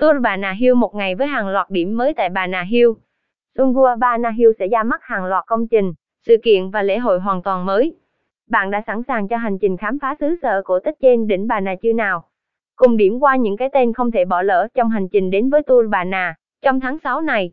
Tour Bà Nà Hills một ngày với hàng loạt điểm mới tại Bà Nà Hills. Sungua Bà Nà Hills sẽ ra mắt hàng loạt công trình, sự kiện và lễ hội hoàn toàn mới. Bạn đã sẵn sàng cho hành trình khám phá xứ sở cổ tích trên đỉnh Bà Nà chưa nào? Cùng điểm qua những cái tên không thể bỏ lỡ trong hành trình đến với Tour Bà Nà trong tháng 6 này.